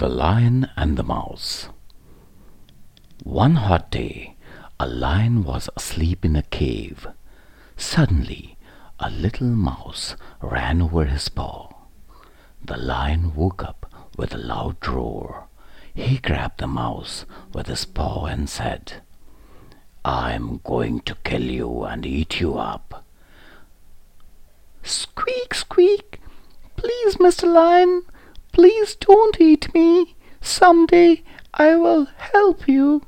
The Lion and the Mouse One hot day, a lion was asleep in a cave. Suddenly, a little mouse ran over his paw. The lion woke up with a loud roar. He grabbed the mouse with his paw and said, I'm going to kill you and eat you up. Squeak, squeak! Please, Mr. Lion, Please don't eat me. Some day I will help you.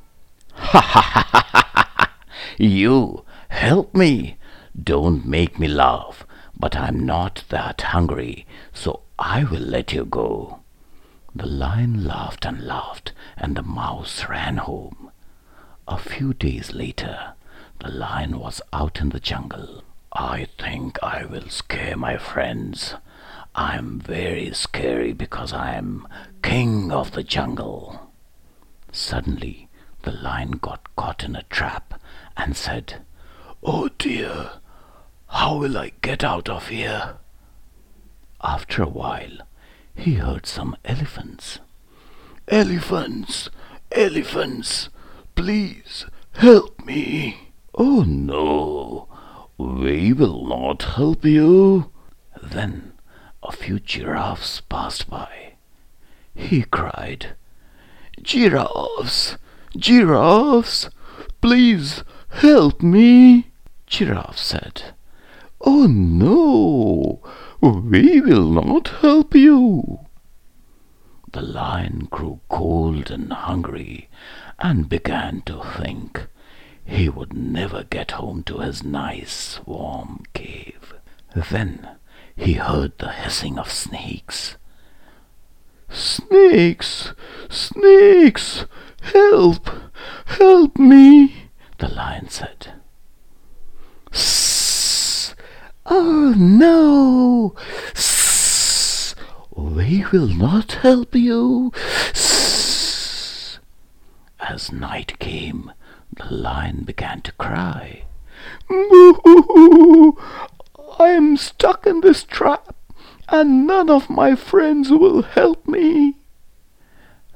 Ha ha ha ha ha! You help me? Don't make me laugh. But I'm not that hungry, so I will let you go. The lion laughed and laughed, and the mouse ran home. A few days later, the lion was out in the jungle. I think I will scare my friends, I'm very scary because I'm king of the jungle. Suddenly, the lion got caught in a trap and said, Oh dear, how will I get out of here? After a while, he heard some elephants. Elephants, elephants, please help me. Oh no, we will not help you. Then a few giraffes passed by. He cried, Giraffes! Giraffes! Please help me! Giraffe said, Oh no! We will not help you! The lion grew cold and hungry and began to think he would never get home to his nice warm cave. Then he heard the hissing of snakes. Snakes! Snakes! Help! Help me! The lion said. Sss! Oh no! Sss! We will not help you. Sss! As night came, the lion began to cry. Moo! I am stuck in this trap, and none of my friends will help me.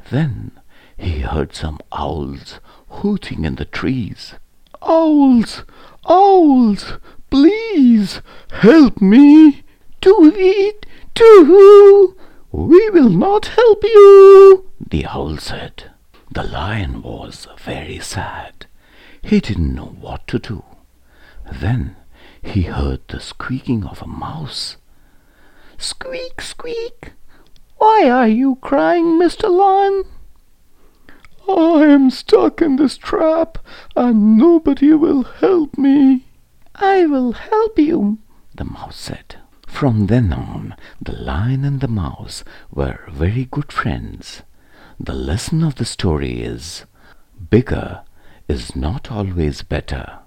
Then he heard some owls hooting in the trees. Owls! Owls! Please help me! To eat, to We will not help you, the owl said. The lion was very sad. He didn't know what to do. Then he heard the squeaking of a mouse. Squeak, squeak! Why are you crying, Mr. Lion? I am stuck in this trap, and nobody will help me. I will help you, the mouse said. From then on, the lion and the mouse were very good friends. The lesson of the story is bigger is not always better.